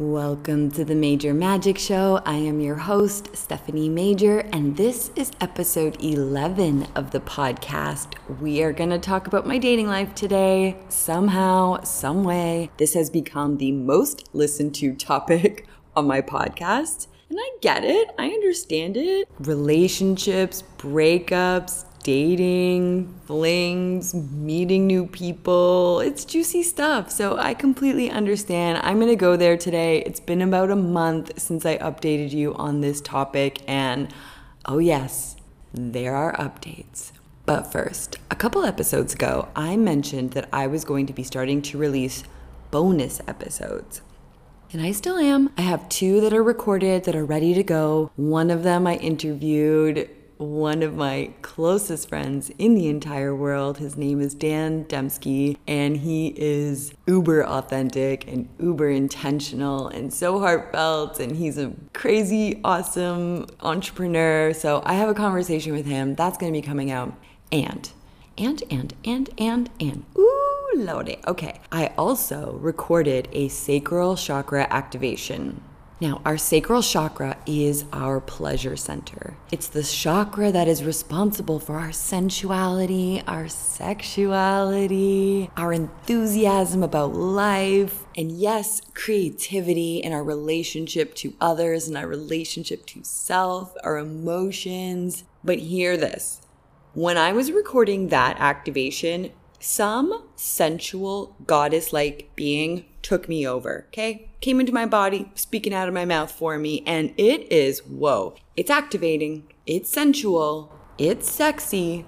Welcome to the Major Magic Show. I am your host, Stephanie Major, and this is episode 11 of the podcast. We are going to talk about my dating life today. Somehow, some way, this has become the most listened to topic on my podcast. And I get it, I understand it. Relationships, breakups, dating, flings, meeting new people. It's juicy stuff. So I completely understand. I'm going to go there today. It's been about a month since I updated you on this topic. And oh, yes, there are updates. But first, a couple episodes ago, I mentioned that I was going to be starting to release bonus episodes. And I still am. I have two that are recorded that are ready to go. One of them I interviewed one of my closest friends in the entire world. His name is Dan Dembski, and he is uber authentic and uber intentional and so heartfelt. And he's a crazy, awesome entrepreneur. So I have a conversation with him. That's going to be coming out. And, and, and, and, and, and. Ooh, lordy. Okay. I also recorded a sacral chakra activation now, our sacral chakra is our pleasure center. It's the chakra that is responsible for our sensuality, our sexuality, our enthusiasm about life, and yes, creativity and our relationship to others and our relationship to self, our emotions. But hear this when I was recording that activation, some sensual goddess like being took me over, okay? Came into my body, speaking out of my mouth for me, and it is whoa. It's activating, it's sensual, it's sexy.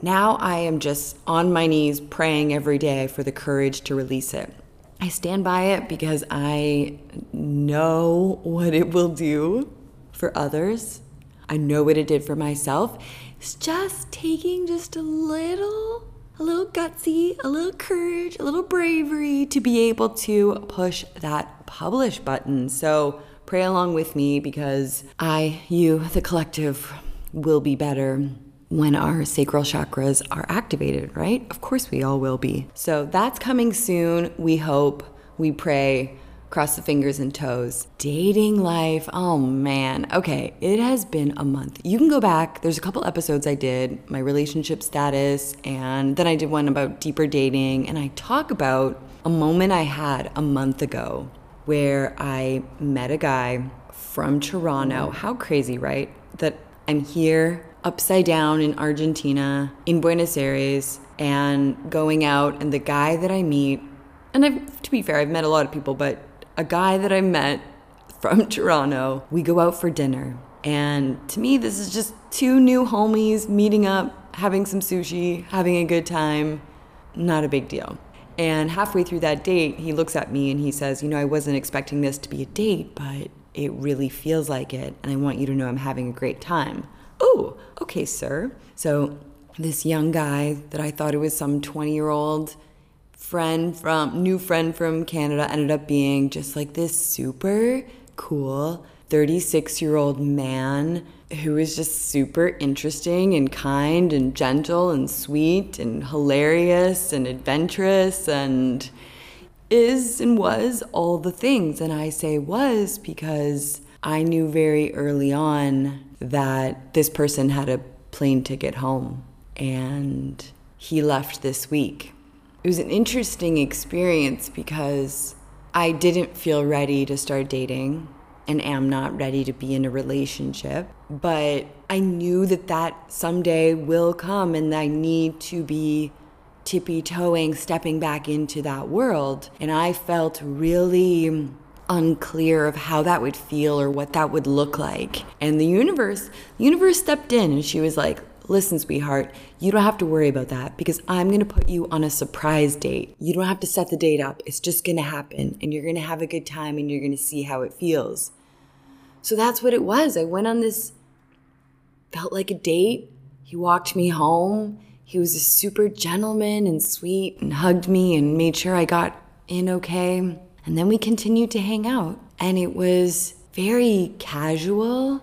Now I am just on my knees praying every day for the courage to release it. I stand by it because I know what it will do for others. I know what it did for myself. It's just taking just a little a little gutsy, a little courage, a little bravery to be able to push that publish button. So pray along with me because I, you, the collective, will be better when our sacral chakras are activated, right? Of course, we all will be. So that's coming soon. We hope, we pray cross the fingers and toes. Dating life, oh man. Okay, it has been a month. You can go back. There's a couple episodes I did, my relationship status, and then I did one about deeper dating. And I talk about a moment I had a month ago where I met a guy from Toronto. Mm. How crazy, right? That I'm here upside down in Argentina, in Buenos Aires, and going out, and the guy that I meet, and I've, to be fair, I've met a lot of people, but a guy that I met from Toronto. We go out for dinner. And to me, this is just two new homies meeting up, having some sushi, having a good time. Not a big deal. And halfway through that date, he looks at me and he says, You know, I wasn't expecting this to be a date, but it really feels like it. And I want you to know I'm having a great time. Oh, okay, sir. So, this young guy that I thought it was some 20 year old friend from new friend from Canada ended up being just like this super cool 36 year old man who was just super interesting and kind and gentle and sweet and hilarious and adventurous and is and was all the things. And I say was because I knew very early on that this person had a plane ticket home and he left this week it was an interesting experience because I didn't feel ready to start dating and am not ready to be in a relationship. But I knew that that someday will come and I need to be tippy toeing, stepping back into that world. And I felt really unclear of how that would feel or what that would look like. And the universe, the universe stepped in and she was like, listen, sweetheart, you don't have to worry about that because I'm going to put you on a surprise date. You don't have to set the date up. It's just going to happen and you're going to have a good time and you're going to see how it feels. So that's what it was. I went on this, felt like a date. He walked me home. He was a super gentleman and sweet and hugged me and made sure I got in okay. And then we continued to hang out. And it was very casual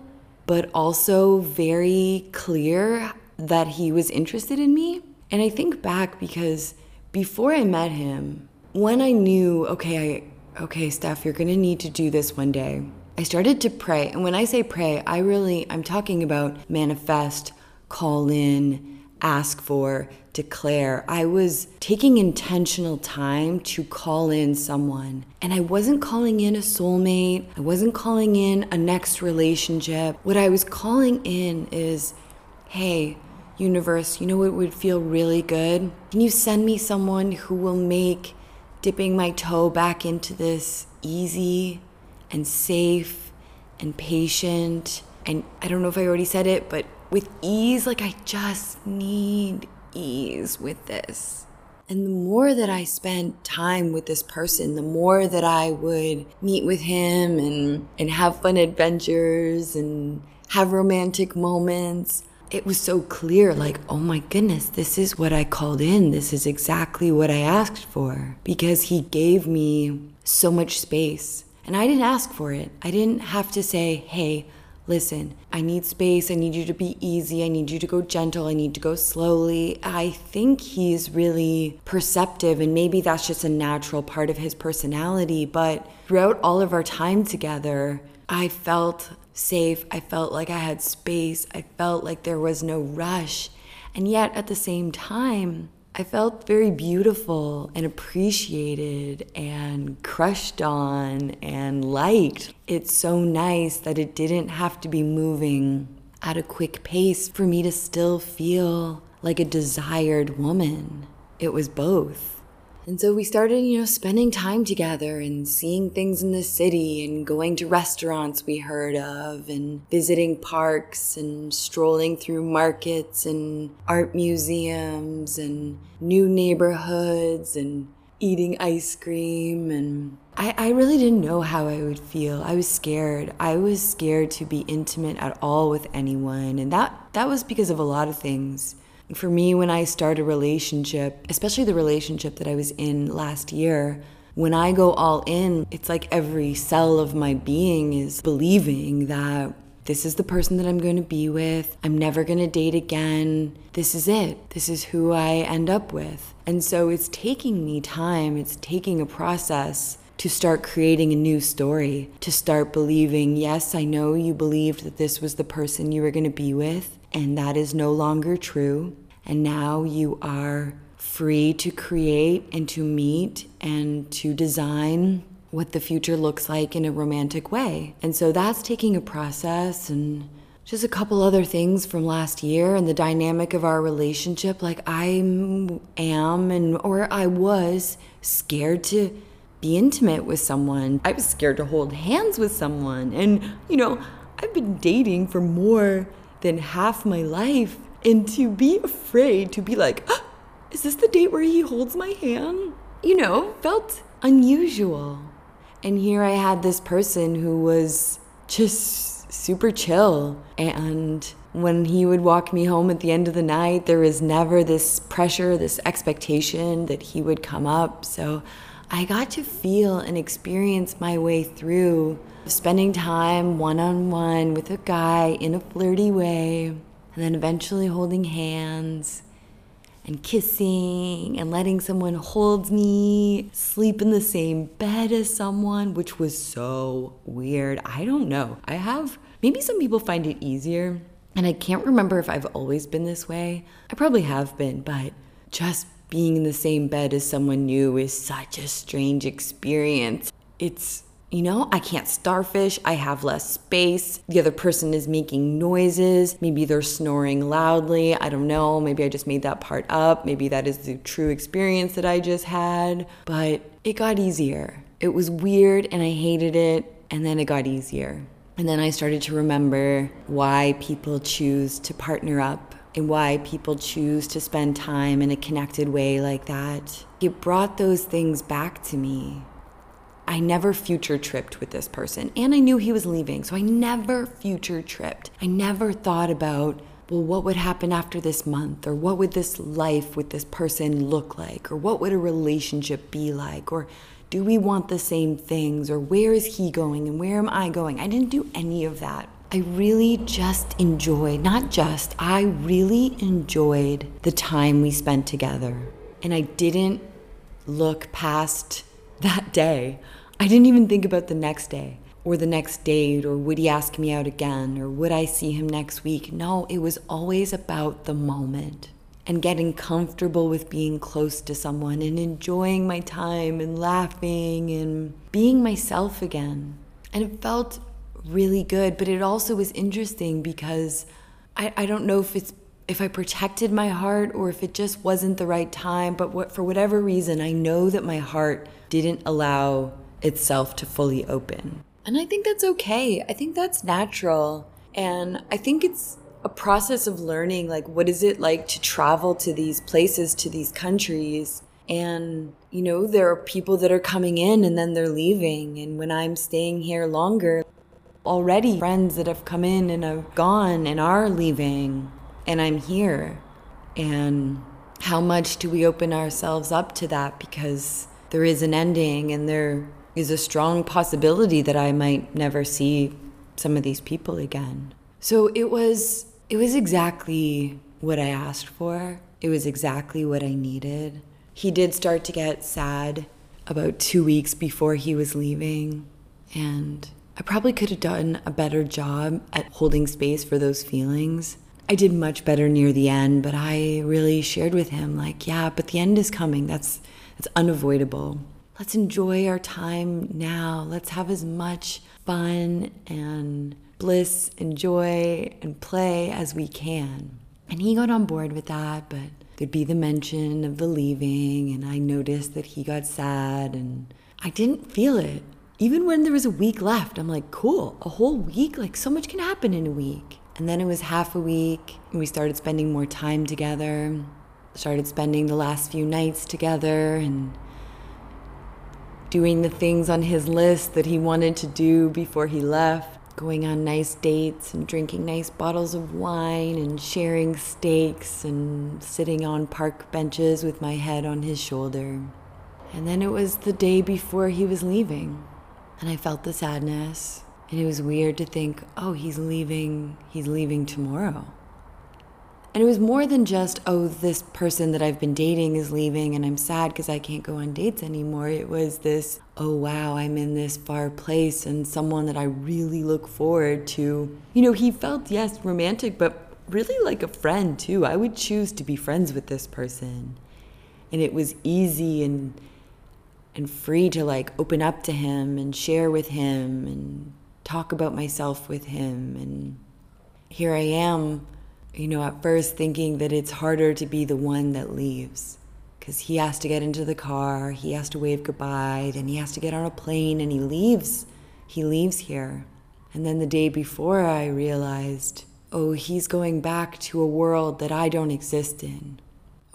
but also very clear that he was interested in me. And I think back because before I met him, when I knew, okay, I, okay, Steph, you're going to need to do this one day. I started to pray. And when I say pray, I really, I'm talking about manifest, call in, ask for, declare. I was taking intentional time to call in someone. And I wasn't calling in a soulmate, I wasn't calling in a next relationship. What I was calling in is, hey, universe, you know what would feel really good? Can you send me someone who will make dipping my toe back into this easy and safe and patient? And I don't know if I already said it, but with ease, like I just need ease with this. And the more that I spent time with this person, the more that I would meet with him and, and have fun adventures and have romantic moments, it was so clear like, oh my goodness, this is what I called in. This is exactly what I asked for because he gave me so much space. And I didn't ask for it. I didn't have to say, hey, listen, I need space. I need you to be easy. I need you to go gentle. I need to go slowly. I think he's really perceptive, and maybe that's just a natural part of his personality. But throughout all of our time together, I felt safe. I felt like I had space. I felt like there was no rush. And yet at the same time, I felt very beautiful and appreciated and crushed on and liked. It's so nice that it didn't have to be moving at a quick pace for me to still feel like a desired woman. It was both. And so we started, you know, spending time together and seeing things in the city and going to restaurants we heard of and visiting parks and strolling through markets and art museums and new neighborhoods and eating ice cream and I, I really didn't know how I would feel. I was scared. I was scared to be intimate at all with anyone. And that that was because of a lot of things. For me, when I start a relationship, especially the relationship that I was in last year, when I go all in, it's like every cell of my being is believing that this is the person that I'm going to be with. I'm never going to date again. This is it. This is who I end up with. And so it's taking me time, it's taking a process to start creating a new story, to start believing, yes, I know you believed that this was the person you were going to be with, and that is no longer true. And now you are free to create and to meet and to design what the future looks like in a romantic way. And so that's taking a process and just a couple other things from last year and the dynamic of our relationship. Like I am and or I was scared to be intimate with someone. I was scared to hold hands with someone. And you know, I've been dating for more than half my life. And to be afraid to be like, oh, is this the date where he holds my hand? You know, felt unusual. And here I had this person who was just super chill. And when he would walk me home at the end of the night, there was never this pressure, this expectation that he would come up. So I got to feel and experience my way through spending time one on one with a guy in a flirty way, and then eventually holding hands and kissing and letting someone hold me, sleep in the same bed as someone, which was so weird. I don't know. I have, maybe some people find it easier. And I can't remember if I've always been this way. I probably have been, but just being in the same bed as someone new is such a strange experience. It's you know, I can't starfish, I have less space. The other person is making noises. Maybe they're snoring loudly. I don't know. Maybe I just made that part up. Maybe that is the true experience that I just had. But it got easier. It was weird and I hated it. And then it got easier. And then I started to remember why people choose to partner up and why people choose to spend time in a connected way like that. It brought those things back to me. I never future tripped with this person. And I knew he was leaving, so I never future tripped. I never thought about, well, what would happen after this month? Or what would this life with this person look like? Or what would a relationship be like? Or do we want the same things? Or where is he going and where am I going? I didn't do any of that. I really just enjoyed, not just, I really enjoyed the time we spent together. And I didn't look past that day. I didn't even think about the next day or the next date or would he ask me out again or would I see him next week. No, it was always about the moment and getting comfortable with being close to someone and enjoying my time and laughing and being myself again. And it felt really good, but it also was interesting because I, I don't know if it's if I protected my heart or if it just wasn't the right time, but what, for whatever reason, I know that my heart didn't allow itself to fully open. And I think that's okay. I think that's natural. And I think it's a process of learning like what is it like to travel to these places, to these countries. And, you know, there are people that are coming in and then they're leaving. And when I'm staying here longer, already friends that have come in and have gone and are leaving, and I'm here. And how much do we open ourselves up to that because there is an ending and there is a strong possibility that I might never see some of these people again. So it was it was exactly what I asked for. It was exactly what I needed. He did start to get sad about 2 weeks before he was leaving and I probably could have done a better job at holding space for those feelings. I did much better near the end, but I really shared with him like, yeah, but the end is coming. That's that's unavoidable. Let's enjoy our time now. Let's have as much fun and bliss and joy and play as we can. And he got on board with that, but there'd be the mention of the leaving, and I noticed that he got sad, and I didn't feel it even when there was a week left, I'm like, cool, a whole week? Like, so much can happen in a week. And then it was half a week, and we started spending more time together, started spending the last few nights together, and doing the things on his list that he wanted to do before he left going on nice dates and drinking nice bottles of wine and sharing steaks and sitting on park benches with my head on his shoulder. And then it was the day before he was leaving and I felt the sadness. And it was weird to think, oh, he's leaving, he's leaving tomorrow. And it was more than just, oh, this person that I've been dating is leaving and I'm sad because I can't go on dates anymore. It was this, oh, wow, I'm in this far place and someone that I really look forward to. You know, he felt, yes, romantic, but really like a friend too. I would choose to be friends with this person. And it was easy and and free to like open up to him and share with him and talk about myself with him and here I am you know at first thinking that it's harder to be the one that leaves cuz he has to get into the car he has to wave goodbye then he has to get on a plane and he leaves he leaves here. And then the day before I realized oh he's going back to a world that I don't exist in.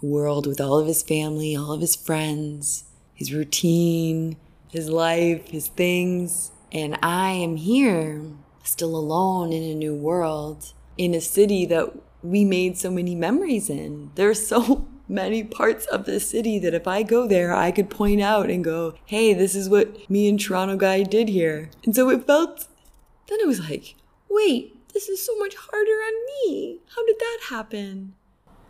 A world with all of his family all of his friends his routine, his life, his things. And I am here, still alone in a new world, in a city that we made so many memories in. There's so many parts of the city that if I go there, I could point out and go, hey, this is what me and Toronto guy did here. And so it felt, then it was like, wait, this is so much harder on me. How did that happen?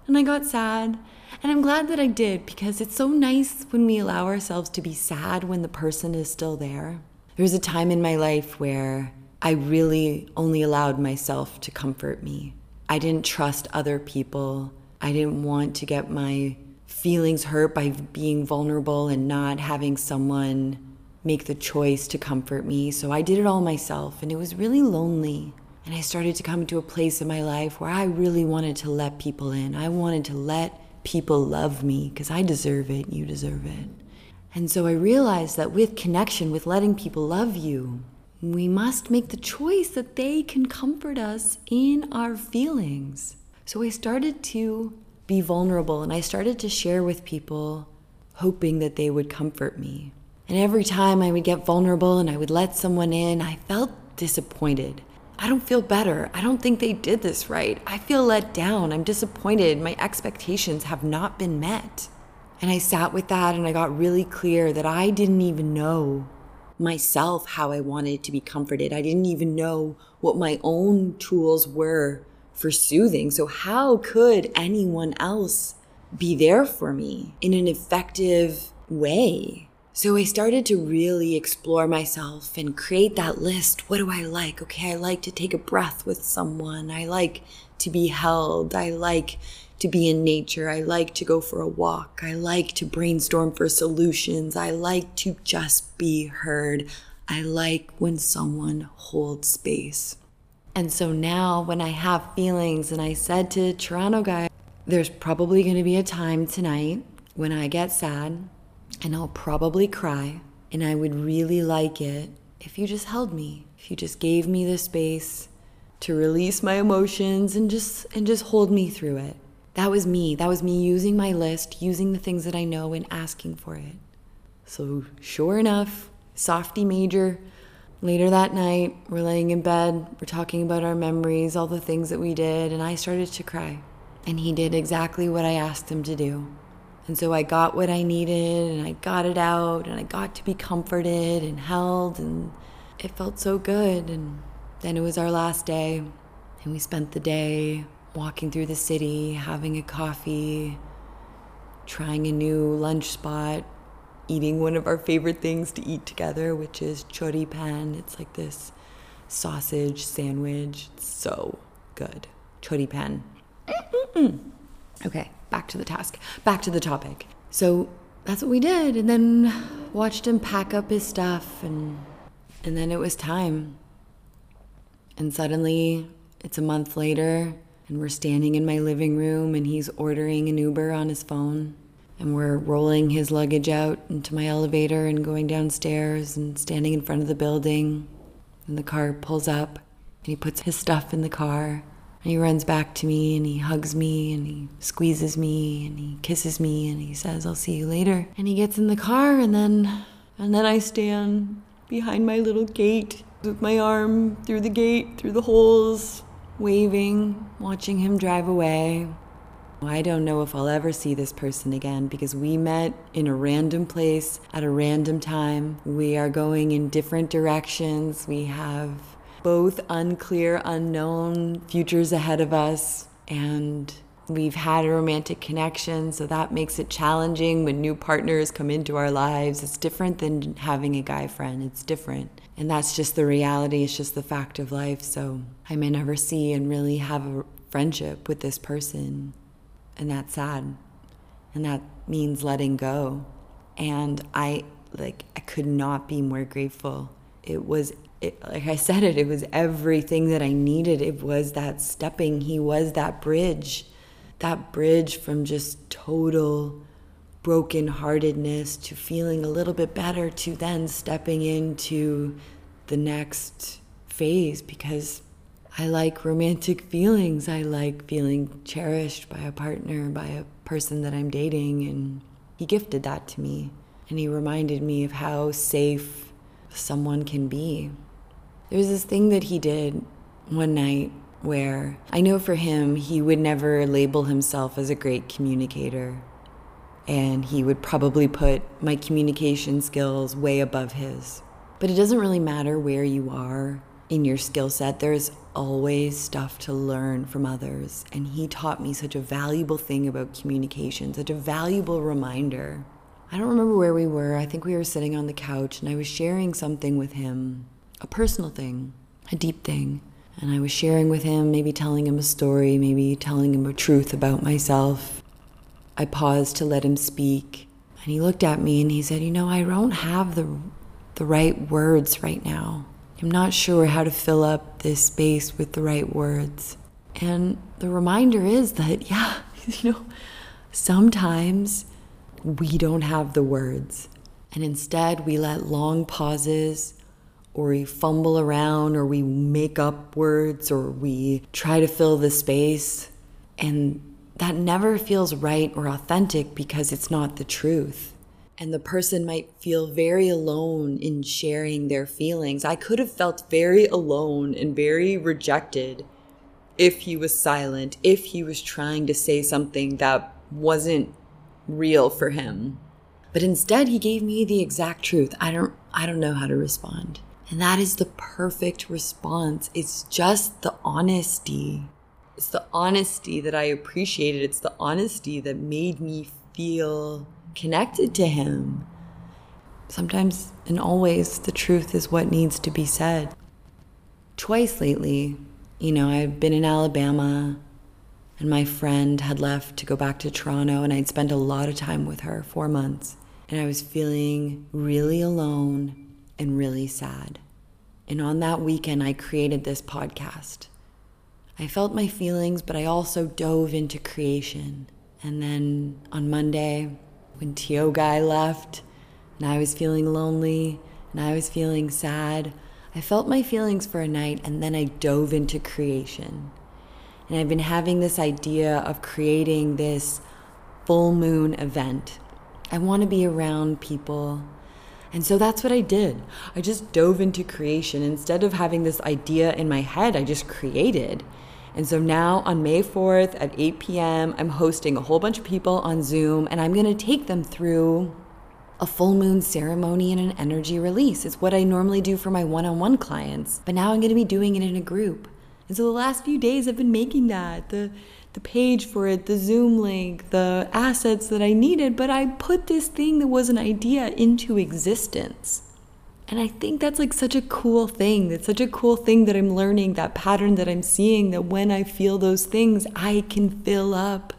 And I got sad and I'm glad that I did because it's so nice when we allow ourselves to be sad when the person is still there. There was a time in my life where I really only allowed myself to comfort me. I didn't trust other people. I didn't want to get my feelings hurt by being vulnerable and not having someone make the choice to comfort me. So I did it all myself, and it was really lonely. And I started to come to a place in my life where I really wanted to let people in. I wanted to let people love me because I deserve it, you deserve it. And so I realized that with connection, with letting people love you, we must make the choice that they can comfort us in our feelings. So I started to be vulnerable and I started to share with people, hoping that they would comfort me. And every time I would get vulnerable and I would let someone in, I felt disappointed. I don't feel better. I don't think they did this right. I feel let down. I'm disappointed. My expectations have not been met. And I sat with that and I got really clear that I didn't even know myself how I wanted to be comforted. I didn't even know what my own tools were for soothing. So, how could anyone else be there for me in an effective way? So I started to really explore myself and create that list. What do I like? Okay, I like to take a breath with someone. I like to be held. I like to be in nature. I like to go for a walk. I like to brainstorm for solutions. I like to just be heard. I like when someone holds space. And so now, when I have feelings, and I said to Toronto guy, there's probably going to be a time tonight when I get sad and I'll probably cry. And I would really like it if you just held me, if you just gave me the space to release my emotions and just and just hold me through it. That was me. That was me using my list, using the things that I know and asking for it. So sure enough, softy major Later that night, we're laying in bed, we're talking about our memories, all the things that we did, and I started to cry. And he did exactly what I asked him to do. And so I got what I needed, and I got it out, and I got to be comforted and held, and it felt so good. And then it was our last day, and we spent the day walking through the city, having a coffee, trying a new lunch spot, eating one of our favorite things to eat together, which is chori pan. It's like this sausage sandwich. It's so good. Chori pan. Okay, back to the task. Back to the topic. So that's what we did, and then watched him pack up his stuff, and and then it was time. And suddenly, it's a month later, and we're standing in my living room, and he's ordering an Uber on his phone and we're rolling his luggage out into my elevator and going downstairs and standing in front of the building. And the car pulls up and he puts his stuff in the car. And he runs back to me and he hugs me and he squeezes me and he kisses me and he says, I'll see you later. And he gets in the car and then and then I stand behind my little gate with my arm through the gate, through the holes, waving, watching him drive away. I don't know if I'll ever see this person again because we met in a random place at a random time. We are going in different directions. We have both unclear, unknown futures ahead of us. And we've had a romantic connection, so that makes it challenging when new partners come into our lives. It's different than having a guy friend, it's different. And that's just the reality, it's just the fact of life. So I may never see and really have a friendship with this person. And that's sad. And that means letting go. And i like i could not be more grateful. It was it, like i said it it was everything that i needed. It was that stepping. He was that bridge. That bridge from just total brokenheartedness to feeling a little bit better to then stepping into the next phase because I like romantic feelings. I like feeling cherished by a partner, by a person that I'm dating. And he gifted that to me. And he reminded me of how safe someone can be. There was this thing that he did one night where I know for him, he would never label himself as a great communicator. And he would probably put my communication skills way above his. But it doesn't really matter where you are in your skill set. There's always stuff to learn from others. And he taught me such a valuable thing about communication, such a valuable reminder. I don't remember where we were. I think we were sitting on the couch and I was sharing something with him, a personal thing, a deep thing. And I was sharing with him, maybe telling him a story, maybe telling him a truth about myself. I paused to let him speak. And he looked at me and he said, You know, I don't have the, the right words right now. I'm not sure how to fill up this space with the right words. And the reminder is that, yeah, you know, sometimes we don't have the words. And instead, we let long pauses, or we fumble around, or we make up words, or we try to fill the space. And that never feels right or authentic because it's not the truth and the person might feel very alone in sharing their feelings. I could have felt very alone and very rejected if he was silent, if he was trying to say something that wasn't real for him. But instead he gave me the exact truth. I don't I don't know how to respond. And that is the perfect response. It's just the honesty. It's the honesty that I appreciated. It's the honesty that made me feel connected to him. sometimes and always the truth is what needs to be said. Twice lately, you know, I've been in Alabama and my friend had left to go back to Toronto, and I'd spent a lot of time with her four months. And I was feeling really alone and really sad. And on that weekend, I created this podcast. I felt my feelings, but I also dove into creation. And then on Monday, when Toronto guy left, and I was feeling lonely and I was feeling sad, I felt my feelings for a night and then I dove into creation. And I've been having this idea of creating this full moon event. I want to be around people. And so that's what I did. I just dove into creation. Instead of having this idea in my head, I just created. And so now on May 4th at 8 p.m., I'm hosting a whole bunch of people on Zoom and I'm going to take them through a full moon ceremony and an energy release. It's what I normally do for my one on one clients, but now I'm going to be doing it in a group. And so the last few days I've been making that the the page for it, the Zoom link, the assets that I needed, but I put this thing that was an idea into existence. And I think that's like such a cool thing. It's such a cool thing that I'm learning, that pattern that I'm seeing, that when I feel those things, I can fill up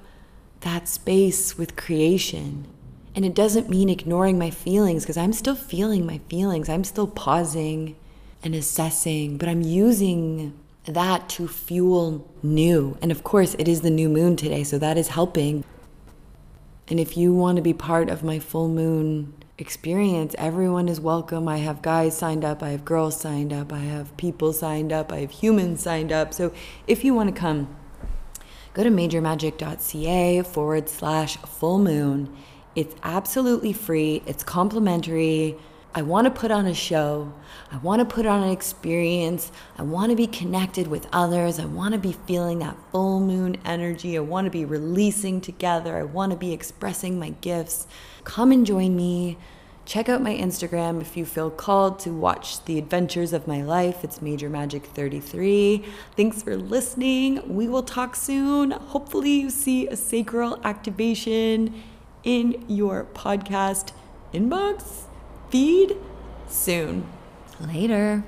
that space with creation. And it doesn't mean ignoring my feelings because I'm still feeling my feelings. I'm still pausing and assessing, but I'm using that to fuel new. And of course, it is the new moon today, so that is helping. And if you want to be part of my full moon experience, everyone is welcome. I have guys signed up, I have girls signed up, I have people signed up, I have humans signed up. So if you want to come, go to majormagic.ca forward slash full moon. It's absolutely free, it's complimentary. I want to put on a show. I want to put on an experience. I want to be connected with others. I want to be feeling that full moon energy. I want to be releasing together. I want to be expressing my gifts. Come and join me. Check out my Instagram if you feel called to watch the adventures of my life. It's Major Magic 33. Thanks for listening. We will talk soon. Hopefully, you see a sacral activation in your podcast inbox feed soon. Later.